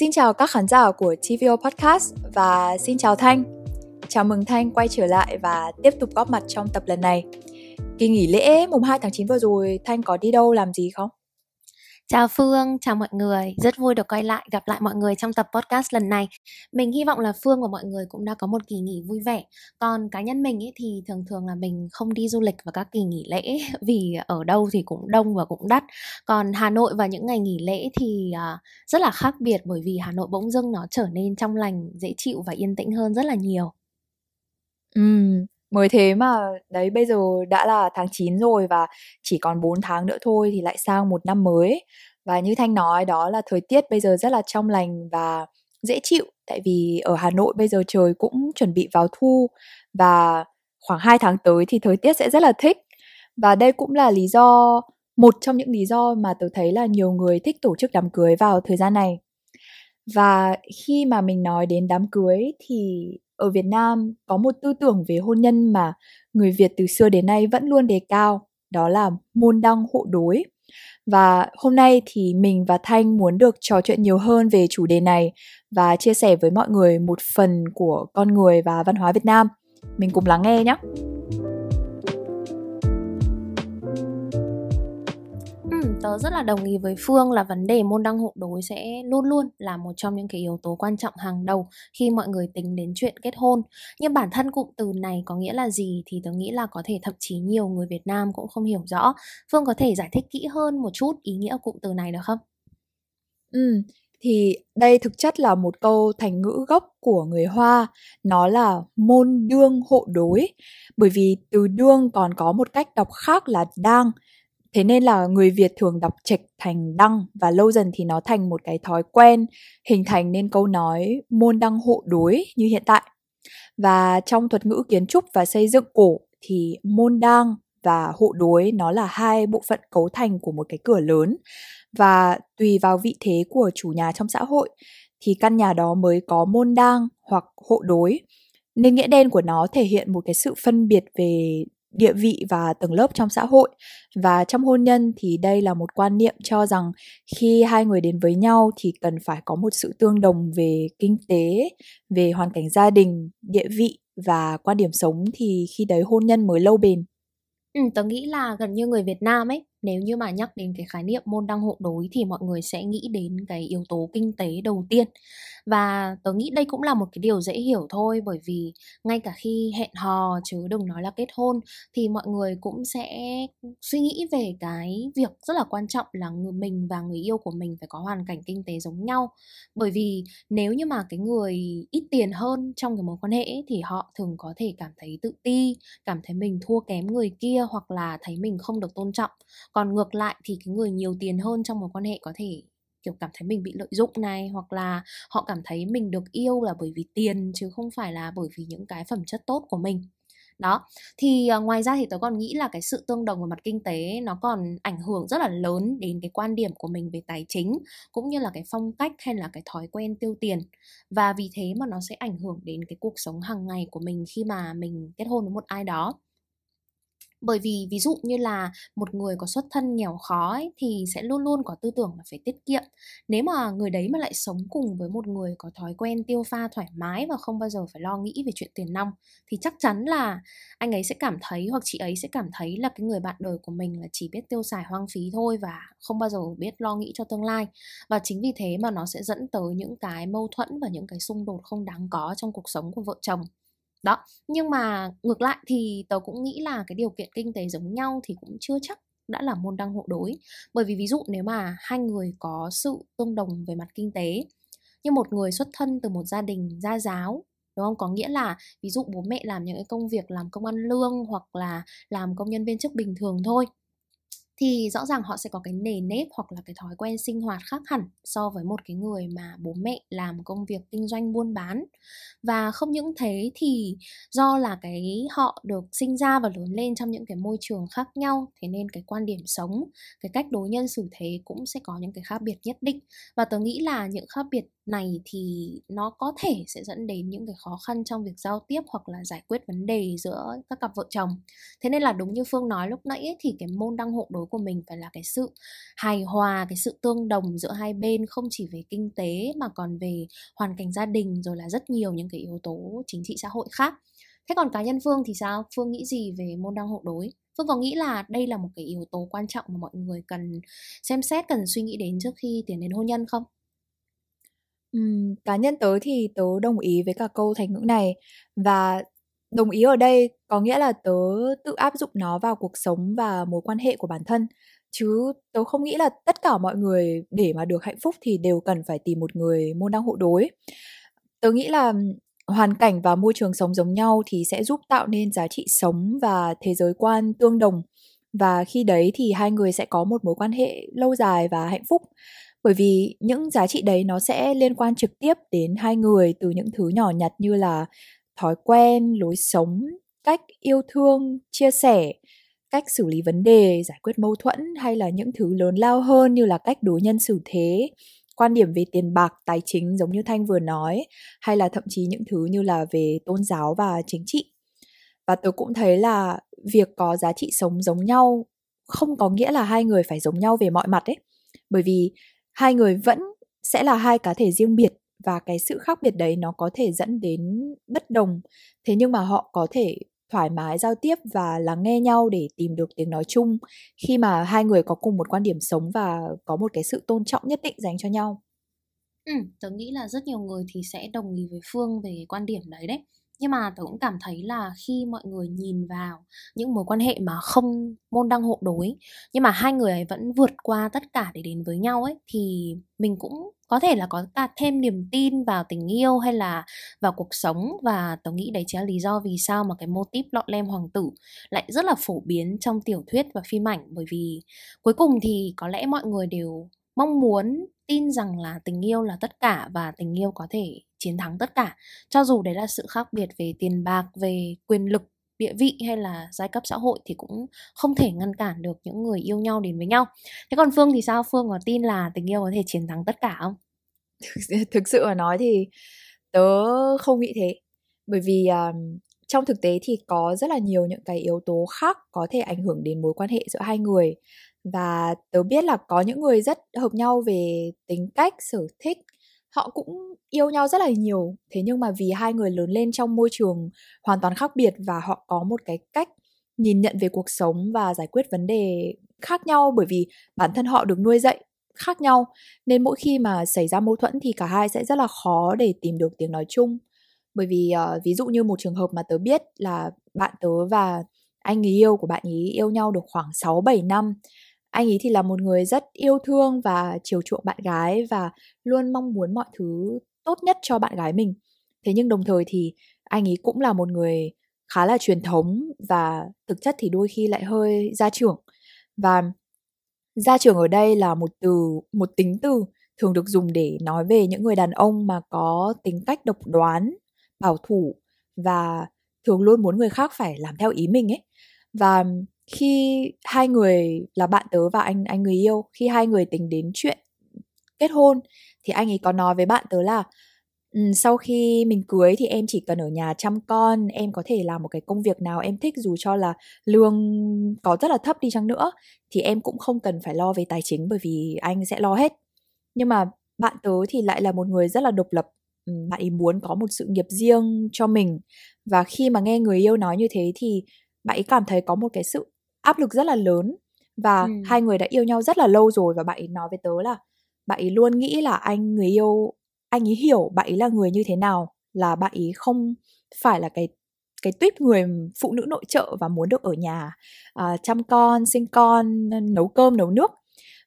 Xin chào các khán giả của TVO Podcast và xin chào Thanh. Chào mừng Thanh quay trở lại và tiếp tục góp mặt trong tập lần này. Kỳ nghỉ lễ mùng 2 tháng 9 vừa rồi, Thanh có đi đâu làm gì không? Chào Phương, chào mọi người. Rất vui được quay lại gặp lại mọi người trong tập podcast lần này. Mình hy vọng là Phương và mọi người cũng đã có một kỳ nghỉ vui vẻ. Còn cá nhân mình ấy thì thường thường là mình không đi du lịch vào các kỳ nghỉ lễ vì ở đâu thì cũng đông và cũng đắt. Còn Hà Nội vào những ngày nghỉ lễ thì à, rất là khác biệt bởi vì Hà Nội bỗng dưng nó trở nên trong lành, dễ chịu và yên tĩnh hơn rất là nhiều. Ừ, mới thế mà, đấy, bây giờ đã là tháng 9 rồi và chỉ còn 4 tháng nữa thôi thì lại sang một năm mới. Và như Thanh nói, đó là thời tiết bây giờ rất là trong lành và dễ chịu tại vì ở Hà Nội bây giờ trời cũng chuẩn bị vào thu và khoảng 2 tháng tới thì thời tiết sẽ rất là thích. Và đây cũng là lý do, một trong những lý do mà tôi thấy là nhiều người thích tổ chức đám cưới vào thời gian này. Và khi mà mình nói đến đám cưới thì ở Việt Nam có một tư tưởng về hôn nhân mà người Việt từ xưa đến nay vẫn luôn đề cao, đó là môn đăng hộ đối. Và hôm nay thì mình và Thanh muốn được trò chuyện nhiều hơn về chủ đề này và chia sẻ với mọi người một phần của con người và văn hóa Việt Nam. Mình cùng lắng nghe nhé. Tớ rất là đồng ý với Phương là vấn đề môn đăng hộ đối sẽ luôn luôn là một trong những cái yếu tố quan trọng hàng đầu khi mọi người tính đến chuyện kết hôn. Nhưng bản thân cụm từ này có nghĩa là gì thì tớ nghĩ là có thể thậm chí nhiều người Việt Nam cũng không hiểu rõ. Phương có thể giải thích kỹ hơn một chút ý nghĩa cụm từ này được không? Ừ, thì đây thực chất là một câu thành ngữ gốc của người Hoa, nó là môn đương hộ đối. Bởi vì từ đương còn có một cách đọc khác là đang, Thế nên là người Việt thường đọc trạch thành đăng và lâu dần thì nó thành một cái thói quen, hình thành nên câu nói môn đăng hộ đối như hiện tại. Và trong thuật ngữ kiến trúc và xây dựng cổ thì môn đăng và hộ đối nó là hai bộ phận cấu thành của một cái cửa lớn và tùy vào vị thế của chủ nhà trong xã hội thì căn nhà đó mới có môn đăng hoặc hộ đối nên nghĩa đen của nó thể hiện một cái sự phân biệt về địa vị và tầng lớp trong xã hội. Và trong hôn nhân thì đây là một quan niệm cho rằng khi hai người đến với nhau thì cần phải có một sự tương đồng về kinh tế về hoàn cảnh gia đình địa vị và quan điểm sống thì khi đấy hôn nhân mới lâu bền. Ừ, tớ nghĩ là gần như người Việt Nam ấy nếu như mà nhắc đến cái khái niệm môn đăng hộ đối thì mọi người sẽ nghĩ đến cái yếu tố kinh tế đầu tiên. Và tớ nghĩ đây cũng là một cái điều dễ hiểu thôi bởi vì ngay cả khi hẹn hò chứ đừng nói là kết hôn thì mọi người cũng sẽ suy nghĩ về cái việc rất là quan trọng là người mình và người yêu của mình phải có hoàn cảnh kinh tế giống nhau. Bởi vì nếu như mà cái người ít tiền hơn trong cái mối quan hệ ấy, thì họ thường có thể cảm thấy tự ti cảm thấy mình thua kém người kia hoặc là thấy mình không được tôn trọng còn ngược lại thì cái người nhiều tiền hơn trong mối quan hệ có thể kiểu cảm thấy mình bị lợi dụng này hoặc là họ cảm thấy mình được yêu là bởi vì tiền chứ không phải là bởi vì những cái phẩm chất tốt của mình. Đó thì uh, ngoài ra thì tớ còn nghĩ là cái sự tương đồng về mặt kinh tế nó còn ảnh hưởng rất là lớn đến cái quan điểm của mình về tài chính cũng như là cái phong cách hay là cái thói quen tiêu tiền. Và vì thế mà nó sẽ ảnh hưởng đến cái cuộc sống hàng ngày của mình khi mà mình kết hôn với một ai đó bởi vì ví dụ như là một người có xuất thân nghèo khó ấy, thì sẽ luôn luôn có tư tưởng là phải tiết kiệm. Nếu mà người đấy mà lại sống cùng với một người có thói quen tiêu pha thoải mái và không bao giờ phải lo nghĩ về chuyện tiền nong thì chắc chắn là anh ấy sẽ cảm thấy hoặc chị ấy sẽ cảm thấy là cái người bạn đời của mình là chỉ biết tiêu xài hoang phí thôi và không bao giờ biết lo nghĩ cho tương lai. Và chính vì thế mà nó sẽ dẫn tới những cái mâu thuẫn và những cái xung đột không đáng có trong cuộc sống của vợ chồng đó, nhưng mà ngược lại thì tớ cũng nghĩ là cái điều kiện kinh tế giống nhau thì cũng chưa chắc đã là môn đăng hộ đối. Bởi vì ví dụ nếu mà hai người có sự tương đồng về mặt kinh tế, như một người xuất thân từ một gia đình gia giáo, đúng không? Có nghĩa là ví dụ bố mẹ làm những cái công việc làm công ăn lương hoặc là làm công nhân viên chức bình thường thôi thì rõ ràng họ sẽ có cái nề nếp hoặc là cái thói quen sinh hoạt khác hẳn so với một cái người mà bố mẹ làm công việc kinh doanh buôn bán. Và không những thế thì do là cái họ được sinh ra và lớn lên trong những cái môi trường khác nhau, thế nên cái quan điểm sống, cái cách đối nhân xử thế cũng sẽ có những cái khác biệt nhất định. Và tớ nghĩ là những khác biệt này thì nó có thể sẽ dẫn đến những cái khó khăn trong việc giao tiếp hoặc là giải quyết vấn đề giữa các cặp vợ chồng. Thế nên là đúng như phương nói lúc nãy ấy, thì cái môn đăng hộ đối của mình phải là cái sự hài hòa cái sự tương đồng giữa hai bên không chỉ về kinh tế mà còn về hoàn cảnh gia đình rồi là rất nhiều những cái yếu tố chính trị xã hội khác. Thế còn cá nhân phương thì sao? Phương nghĩ gì về môn đăng hộ đối? Phương có nghĩ là đây là một cái yếu tố quan trọng mà mọi người cần xem xét cần suy nghĩ đến trước khi tiến đến hôn nhân không? Ừm, cá nhân tớ thì tớ đồng ý với cả câu thành ngữ này. Và đồng ý ở đây có nghĩa là tớ tự áp dụng nó vào cuộc sống và mối quan hệ của bản thân. Chứ tớ không nghĩ là tất cả mọi người để mà được hạnh phúc thì đều cần phải tìm một người môn đăng hộ đối. Tớ nghĩ là hoàn cảnh và môi trường sống giống nhau thì sẽ giúp tạo nên giá trị sống và thế giới quan tương đồng. Và khi đấy thì hai người sẽ có một mối quan hệ lâu dài và hạnh phúc bởi vì những giá trị đấy nó sẽ liên quan trực tiếp đến hai người từ những thứ nhỏ nhặt như là thói quen, lối sống, cách yêu thương, chia sẻ, cách xử lý vấn đề, giải quyết mâu thuẫn hay là những thứ lớn lao hơn như là cách đối nhân xử thế, quan điểm về tiền bạc, tài chính giống như thanh vừa nói, hay là thậm chí những thứ như là về tôn giáo và chính trị. Và tôi cũng thấy là việc có giá trị sống giống nhau không có nghĩa là hai người phải giống nhau về mọi mặt ấy. Bởi vì hai người vẫn sẽ là hai cá thể riêng biệt và cái sự khác biệt đấy nó có thể dẫn đến bất đồng thế nhưng mà họ có thể thoải mái giao tiếp và lắng nghe nhau để tìm được tiếng nói chung khi mà hai người có cùng một quan điểm sống và có một cái sự tôn trọng nhất định dành cho nhau. Ừ, tớ nghĩ là rất nhiều người thì sẽ đồng ý với Phương về quan điểm đấy đấy nhưng mà tớ cũng cảm thấy là khi mọi người nhìn vào những mối quan hệ mà không môn đăng hộ đối, nhưng mà hai người ấy vẫn vượt qua tất cả để đến với nhau ấy, thì mình cũng có thể là có cả thêm niềm tin vào tình yêu hay là vào cuộc sống. Và tớ nghĩ đấy chính là lý do vì sao mà cái mô típ lọ lem hoàng tử lại rất là phổ biến trong tiểu thuyết và phim ảnh. Bởi vì cuối cùng thì có lẽ mọi người đều mong muốn tin rằng là tình yêu là tất cả và tình yêu có thể chiến thắng tất cả. Cho dù đấy là sự khác biệt về tiền bạc về quyền lực địa vị hay là giai cấp xã hội thì cũng không thể ngăn cản được những người yêu nhau đến với nhau. Thế còn phương thì sao? Phương có tin là tình yêu có thể chiến thắng tất cả không? Thực sự mà nói thì tớ không nghĩ thế. Bởi vì um, trong thực tế thì có rất là nhiều những cái yếu tố khác có thể ảnh hưởng đến mối quan hệ giữa hai người. Và tớ biết là có những người rất hợp nhau về tính cách sở thích họ cũng yêu nhau rất là nhiều. Thế nhưng mà vì hai người lớn lên trong môi trường hoàn toàn khác biệt và họ có một cái cách nhìn nhận về cuộc sống và giải quyết vấn đề khác nhau bởi vì bản thân họ được nuôi dạy khác nhau. Nên mỗi khi mà xảy ra mâu thuẫn thì cả hai sẽ rất là khó để tìm được tiếng nói chung. Bởi vì uh, ví dụ như một trường hợp mà tớ biết là bạn tớ và anh người yêu của bạn ấy yêu nhau được khoảng 6 7 năm anh ấy thì là một người rất yêu thương và chiều chuộng bạn gái và luôn mong muốn mọi thứ tốt nhất cho bạn gái mình. Thế nhưng đồng thời thì anh ấy cũng là một người khá là truyền thống và thực chất thì đôi khi lại hơi gia trưởng. Và gia trưởng ở đây là một từ, một tính từ thường được dùng để nói về những người đàn ông mà có tính cách độc đoán, bảo thủ và thường luôn muốn người khác phải làm theo ý mình ấy. Và khi hai người là bạn tớ và anh anh người yêu khi hai người tính đến chuyện kết hôn thì anh ấy có nói với bạn tớ là um, sau khi mình cưới thì em chỉ cần ở nhà chăm con em có thể làm một cái công việc nào em thích dù cho là lương có rất là thấp đi chăng nữa thì em cũng không cần phải lo về tài chính bởi vì anh sẽ lo hết. Nhưng mà bạn tớ thì lại là một người rất là độc lập. Ừ, bạn ấy muốn có một sự nghiệp riêng cho mình. Và khi mà nghe người yêu nói như thế thì bạn ấy cảm thấy có một cái sự áp lực rất là lớn và ừ. hai người đã yêu nhau rất là lâu rồi và bạn ấy nói với tớ là bạn ấy luôn nghĩ là anh người yêu anh ấy hiểu bạn ấy là người như thế nào là bạn ấy không phải là cái cái tuyết người phụ nữ nội trợ và muốn được ở nhà uh, chăm con sinh con nấu cơm nấu nước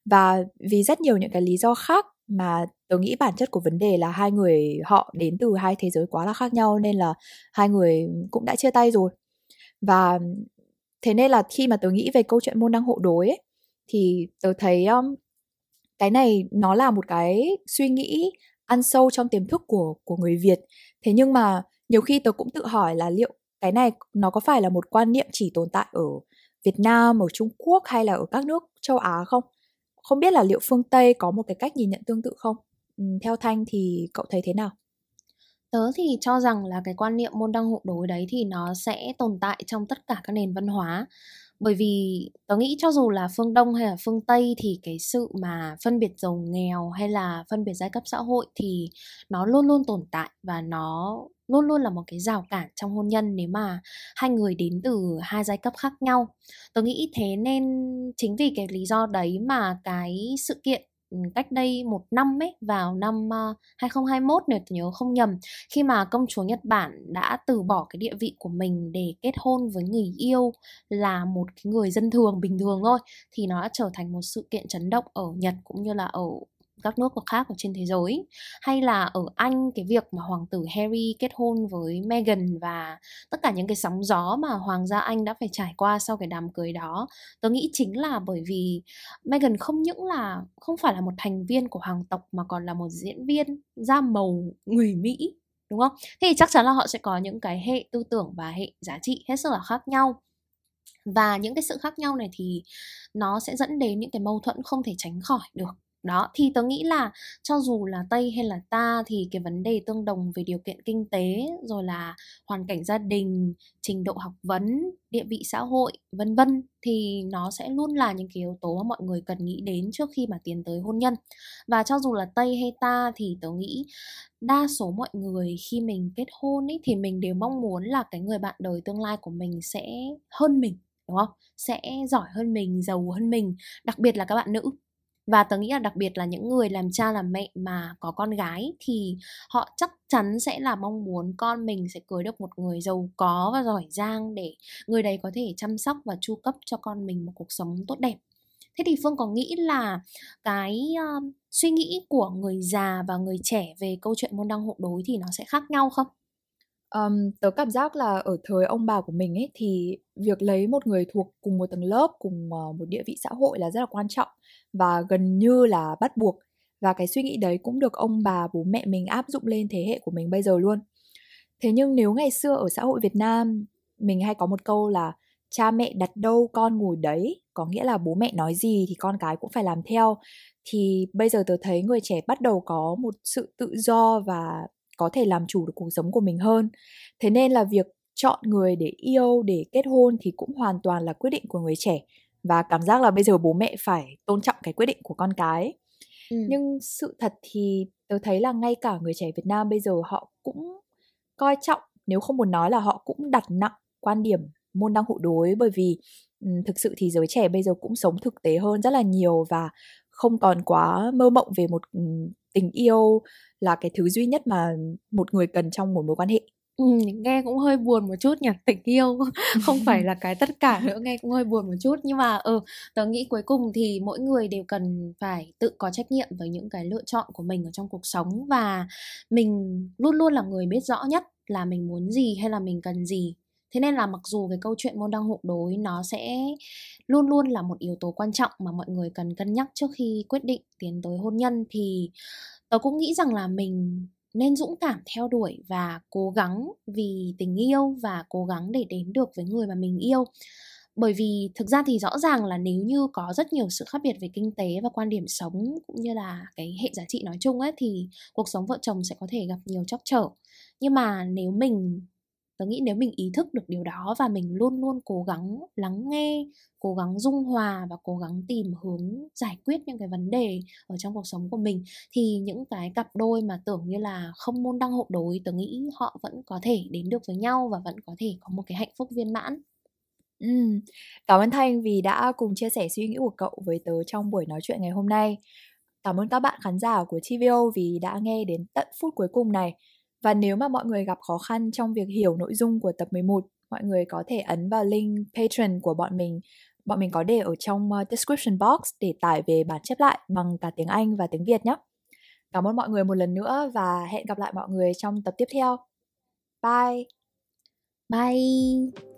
và vì rất nhiều những cái lý do khác mà tớ nghĩ bản chất của vấn đề là hai người họ đến từ hai thế giới quá là khác nhau nên là hai người cũng đã chia tay rồi và thế nên là khi mà tớ nghĩ về câu chuyện môn đăng hộ đối ấy, thì tớ thấy um, cái này nó là một cái suy nghĩ ăn sâu trong tiềm thức của của người Việt. Thế nhưng mà nhiều khi tớ cũng tự hỏi là liệu cái này nó có phải là một quan niệm chỉ tồn tại ở Việt Nam ở Trung Quốc hay là ở các nước châu Á không? Không biết là liệu phương Tây có một cái cách nhìn nhận tương tự không? Theo Thanh thì cậu thấy thế nào? Tớ thì cho rằng là cái quan niệm môn đăng hộ đối đấy thì nó sẽ tồn tại trong tất cả các nền văn hóa bởi vì tớ nghĩ cho dù là phương Đông hay là phương Tây thì cái sự mà phân biệt giàu nghèo hay là phân biệt giai cấp xã hội thì nó luôn luôn tồn tại và nó luôn luôn là một cái rào cản trong hôn nhân nếu mà hai người đến từ hai giai cấp khác nhau. Tớ nghĩ thế nên chính vì cái lý do đấy mà cái sự kiện cách đây một năm ấy, vào năm ờ, 2021 nếu tôi nhớ không nhầm, khi mà công chúa Nhật Bản đã từ bỏ cái địa vị của mình để kết hôn với người yêu là một cái người dân thường bình thường thôi, thì nó đã trở thành một sự kiện chấn động ở Nhật cũng như là ở các nước khác ở trên thế giới. Hay là ở Anh, cái việc mà hoàng tử Harry kết hôn với Meghan và tất cả những cái sóng gió mà hoàng gia Anh đã phải trải qua sau cái đám cưới đó, tớ nghĩ chính là bởi vì Meghan không những là, không phải là một thành viên của hoàng tộc mà còn là một diễn viên da màu người Mỹ, đúng không? Thế thì chắc chắn là họ sẽ có những cái hệ tư tưởng và hệ giá trị hết sức là khác nhau. Và những cái sự khác nhau này thì nó sẽ dẫn đến những cái mâu thuẫn không thể tránh khỏi được đó thì tớ nghĩ là cho dù là tây hay là ta thì cái vấn đề tương đồng về điều kiện kinh tế rồi là hoàn cảnh gia đình trình độ học vấn địa vị xã hội vân vân thì nó sẽ luôn là những cái yếu tố mà mọi người cần nghĩ đến trước khi mà tiến tới hôn nhân. Và cho dù là tây hay ta thì tớ nghĩ đa số mọi người khi mình kết hôn ý, thì mình đều mong muốn là cái người bạn đời tương lai của mình sẽ hơn mình đúng không? Sẽ giỏi hơn mình giàu hơn mình đặc biệt là các bạn nữ và tớ nghĩ là đặc biệt là những người làm cha làm mẹ mà có con gái thì họ chắc chắn sẽ là mong muốn con mình sẽ cưới được một người giàu có và giỏi giang để người đấy có thể chăm sóc và chu cấp cho con mình một cuộc sống tốt đẹp. Thế thì phương có nghĩ là cái uh, suy nghĩ của người già và người trẻ về câu chuyện môn đăng hộ đối thì nó sẽ khác nhau không? Um, tớ cảm giác là ở thời ông bà của mình ấy thì việc lấy một người thuộc cùng một tầng lớp, cùng ờ, một địa vị xã hội là rất là quan trọng và gần như là bắt buộc và cái suy nghĩ đấy cũng được ông bà bố mẹ mình áp dụng lên thế hệ của mình bây giờ luôn. Thế nhưng nếu ngày xưa ở xã hội Việt Nam mình hay có một câu là cha mẹ đặt đâu con ngồi đấy, có nghĩa là bố mẹ nói gì thì con cái cũng phải làm theo thì bây giờ tớ thấy người trẻ bắt đầu có một sự tự do và có thể làm chủ được cuộc sống của mình hơn. Thế nên là việc chọn người để yêu để kết hôn thì cũng hoàn toàn là quyết định của người trẻ. Và cảm giác là bây giờ bố mẹ phải tôn trọng cái quyết định của con cái. Ừ. nhưng sự thật thì tớ thấy là ngay cả người trẻ Việt Nam bây giờ họ cũng coi trọng nếu không muốn nói là họ cũng đặt nặng quan điểm môn đăng hộ đối. Bởi vì thực sự thì giới trẻ bây giờ cũng sống thực tế hơn rất là nhiều và không còn quá mơ mộng về một tình yêu là cái thứ duy nhất mà một người cần trong một mối quan hệ. Ừ, nghe cũng hơi buồn một chút nhỉ tình yêu không phải là cái tất cả nữa nghe cũng hơi buồn một chút. Nhưng mà ừ tớ nghĩ cuối cùng thì mỗi người đều cần phải tự có trách nhiệm với những cái lựa chọn của mình ở trong cuộc sống. Và mình luôn luôn là người biết rõ nhất là mình muốn gì hay là mình cần gì. Thế nên là mặc dù cái câu chuyện môn đăng hộ đối nó sẽ luôn luôn là một yếu tố quan trọng mà mọi người cần cân nhắc trước khi quyết định tiến tới hôn nhân. Thì tớ cũng nghĩ rằng là mình nên dũng cảm theo đuổi và cố gắng vì tình yêu và cố gắng để đến được với người mà mình yêu. Bởi vì thực ra thì rõ ràng là nếu như có rất nhiều sự khác biệt về kinh tế và quan điểm sống cũng như là cái hệ giá trị nói chung ấy, thì cuộc sống vợ chồng sẽ có thể gặp nhiều trắc trở. Nhưng mà nếu mình tớ nghĩ nếu mình ý thức được điều đó và mình luôn luôn cố gắng lắng nghe cố gắng dung hòa và cố gắng tìm hướng giải quyết những cái vấn đề ở trong cuộc sống của mình thì những cái cặp đôi mà tưởng như là không môn đăng hộ đối tớ nghĩ họ vẫn có thể đến được với nhau và vẫn có thể có một cái hạnh phúc viên mãn Ừ, cảm ơn Thanh vì đã cùng chia sẻ suy nghĩ của cậu với tớ trong buổi nói chuyện ngày hôm nay. Cảm ơn các bạn khán giả của TVO vì đã nghe đến tận phút cuối cùng này. Và nếu mà mọi người gặp khó khăn trong việc hiểu nội dung của tập 11, mọi người có thể ấn vào link Patreon của bọn mình. Bọn mình có để ở trong ờ, description box để tải về bản chép lại bằng cả tiếng Anh và tiếng Việt nhé. Cảm ơn mọi người một lần nữa và hẹn gặp lại mọi người trong tập tiếp theo. Bye! Bye!